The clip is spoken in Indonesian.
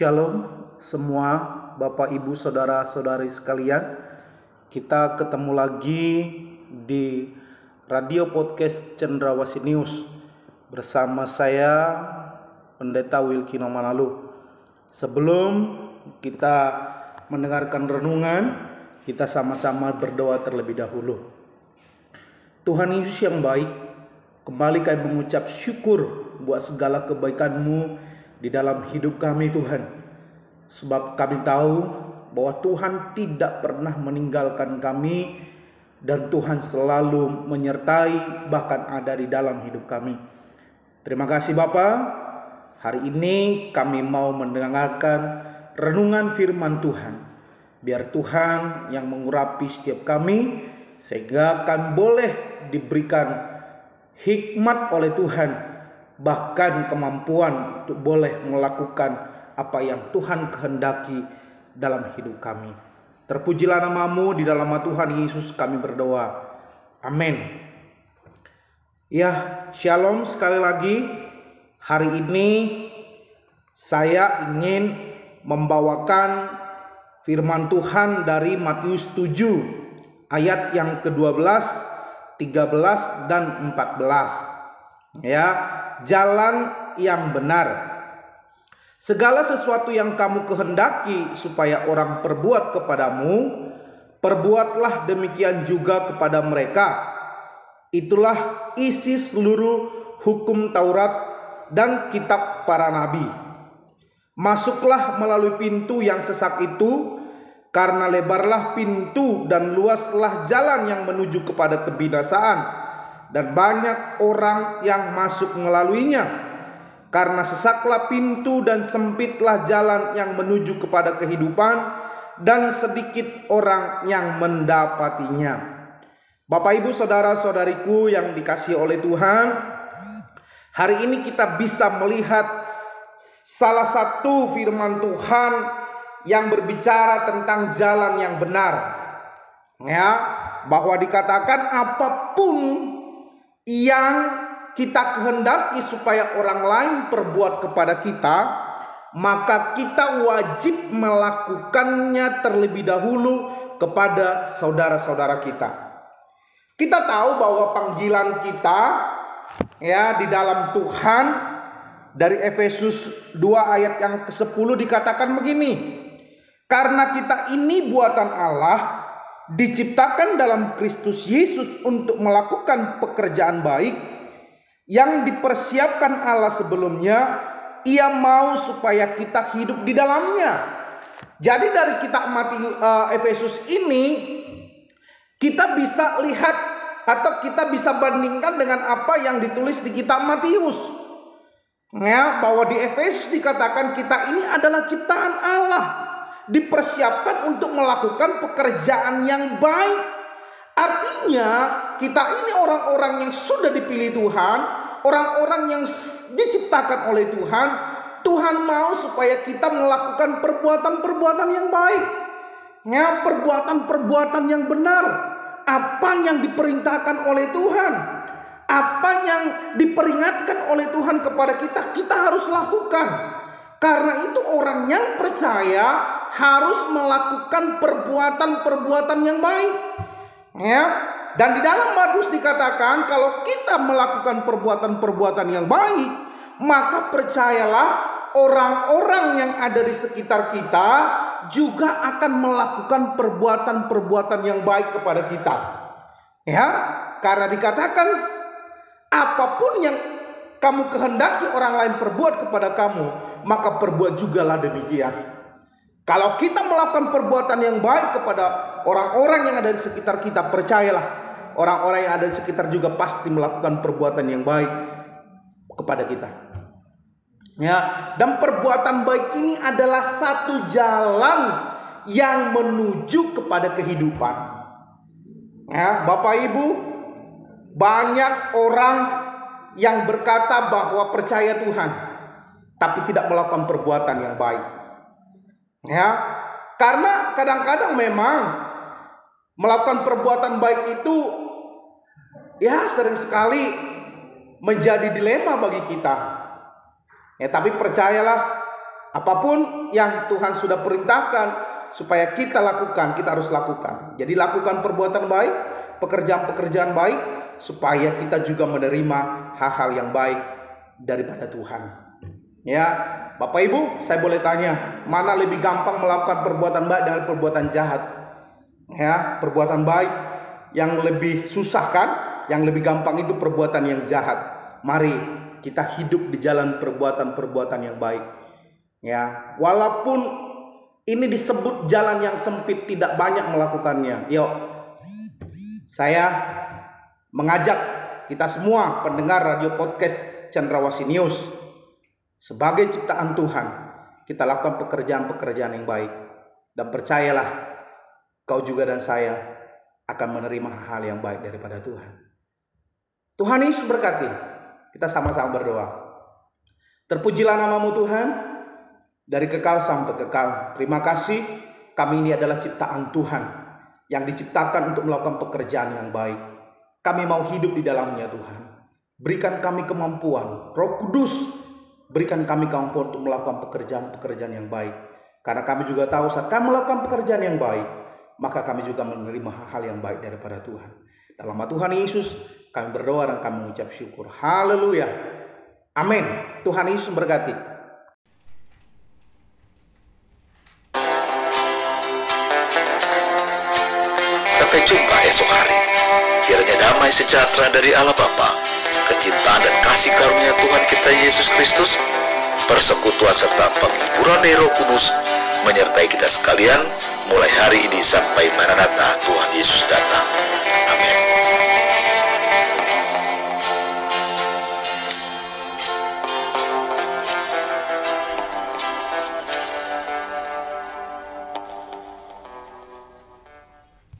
Shalom semua Bapak Ibu Saudara-saudari sekalian. Kita ketemu lagi di Radio Podcast Cendrawasih News bersama saya Pendeta Wilkino Manalu. Sebelum kita mendengarkan renungan, kita sama-sama berdoa terlebih dahulu. Tuhan Yesus yang baik, kembali kami mengucap syukur buat segala kebaikan-Mu di dalam hidup kami Tuhan. Sebab kami tahu bahwa Tuhan tidak pernah meninggalkan kami dan Tuhan selalu menyertai bahkan ada di dalam hidup kami. Terima kasih Bapak. Hari ini kami mau mendengarkan renungan firman Tuhan. Biar Tuhan yang mengurapi setiap kami sehingga kami boleh diberikan hikmat oleh Tuhan bahkan kemampuan untuk boleh melakukan apa yang Tuhan kehendaki dalam hidup kami. Terpujilah namamu di dalam nama Tuhan Yesus kami berdoa. Amin. Ya, shalom sekali lagi. Hari ini saya ingin membawakan firman Tuhan dari Matius 7 ayat yang ke-12, 13 dan 14. Ya, jalan yang benar. Segala sesuatu yang kamu kehendaki supaya orang perbuat kepadamu, perbuatlah demikian juga kepada mereka. Itulah isi seluruh hukum Taurat dan kitab para nabi. Masuklah melalui pintu yang sesak itu, karena lebarlah pintu dan luaslah jalan yang menuju kepada kebinasaan dan banyak orang yang masuk melaluinya. Karena sesaklah pintu dan sempitlah jalan yang menuju kepada kehidupan dan sedikit orang yang mendapatinya. Bapak Ibu saudara-saudariku yang dikasih oleh Tuhan, hari ini kita bisa melihat salah satu firman Tuhan yang berbicara tentang jalan yang benar. Ya, bahwa dikatakan apa pun yang kita kehendaki supaya orang lain perbuat kepada kita, maka kita wajib melakukannya terlebih dahulu kepada saudara-saudara kita. Kita tahu bahwa panggilan kita ya di dalam Tuhan dari Efesus 2 ayat yang ke-10 dikatakan begini. Karena kita ini buatan Allah diciptakan dalam Kristus Yesus untuk melakukan pekerjaan baik yang dipersiapkan Allah sebelumnya, ia mau supaya kita hidup di dalamnya. Jadi dari kitab mati uh, Efesus ini kita bisa lihat atau kita bisa bandingkan dengan apa yang ditulis di kitab Matius. Ya, bahwa di Efesus dikatakan kita ini adalah ciptaan Allah dipersiapkan untuk melakukan pekerjaan yang baik. Artinya, kita ini orang-orang yang sudah dipilih Tuhan, orang-orang yang diciptakan oleh Tuhan. Tuhan mau supaya kita melakukan perbuatan-perbuatan yang baik, ya, perbuatan-perbuatan yang benar. Apa yang diperintahkan oleh Tuhan, apa yang diperingatkan oleh Tuhan kepada kita, kita harus lakukan. Karena itu, orang yang percaya harus melakukan perbuatan-perbuatan yang baik. Ya. Dan di dalam Matius dikatakan kalau kita melakukan perbuatan-perbuatan yang baik, maka percayalah orang-orang yang ada di sekitar kita juga akan melakukan perbuatan-perbuatan yang baik kepada kita. Ya, karena dikatakan apa pun yang kamu kehendaki orang lain perbuat kepada kamu, maka perbuat jugalah demikian. Kalau kita melakukan perbuatan yang baik kepada orang-orang yang ada di sekitar kita, percayalah orang-orang yang ada di sekitar juga pasti melakukan perbuatan yang baik kepada kita. Ya, dan perbuatan baik ini adalah satu jalan yang menuju kepada kehidupan. Ya, Bapak Ibu, banyak orang yang berkata bahwa percaya Tuhan tapi tidak melakukan perbuatan yang baik. Ya, karena kadang-kadang memang melakukan perbuatan baik itu ya sering sekali menjadi dilema bagi kita. Ya, tapi percayalah apa pun yang Tuhan sudah perintahkan supaya kita lakukan, kita harus lakukan. Jadi lakukan perbuatan baik, pekerjaan-pekerjaan baik supaya kita juga menerima hal-hal yang baik daripada Tuhan. Ya, Bapak Ibu, saya boleh tanya, mana lebih gampang melakukan perbuatan baik dengan perbuatan jahat? Ya, perbuatan baik yang lebih susah kan? Yang lebih gampang itu perbuatan yang jahat. Mari kita hidup di jalan perbuatan-perbuatan yang baik. Ya, walaupun ini disebut jalan yang sempit tidak banyak melakukannya. Yuk. Saya mengajak kita semua pendengar radio podcast Cendrawasih News sebagai ciptaan Tuhan kita lakukan pekerjaan-pekerjaan yang baik dan percayalah kau juga dan saya akan menerima hal yang baik daripada Tuhan. Tuhan Yesus berkati. Kita sama-sama berdoa. Terpujilah namamu Tuhan dari kekal sampai kekal. Terima kasih kami ini adalah ciptaan Tuhan yang diciptakan untuk melakukan pekerjaan yang baik. Kami mau hidup di dalamnya Tuhan. Berikan kami kemampuan. Roh Kudus, berikan kami kemampuan untuk melakukan pekerjaan-pekerjaan yang baik. Karena kami juga tahu saat kami melakukan pekerjaan yang baik, maka kami juga menerima hal yang baik daripada Tuhan. Dalam nama Tuhan Yesus, kami berdoa dan kami mengucap syukur. Haleluya. Amin. Tuhan Yesus berkati. Sampai jumpa esok hari. Kiranya damai sejahtera dari Allah Bapa, kecintaan dan kasih karunia Tuhan kita Yesus Kristus, persekutuan serta penghiburan Roh Kudus menyertai kita sekalian mulai hari ini sampai Maranatha Tuhan Yesus datang. Amin.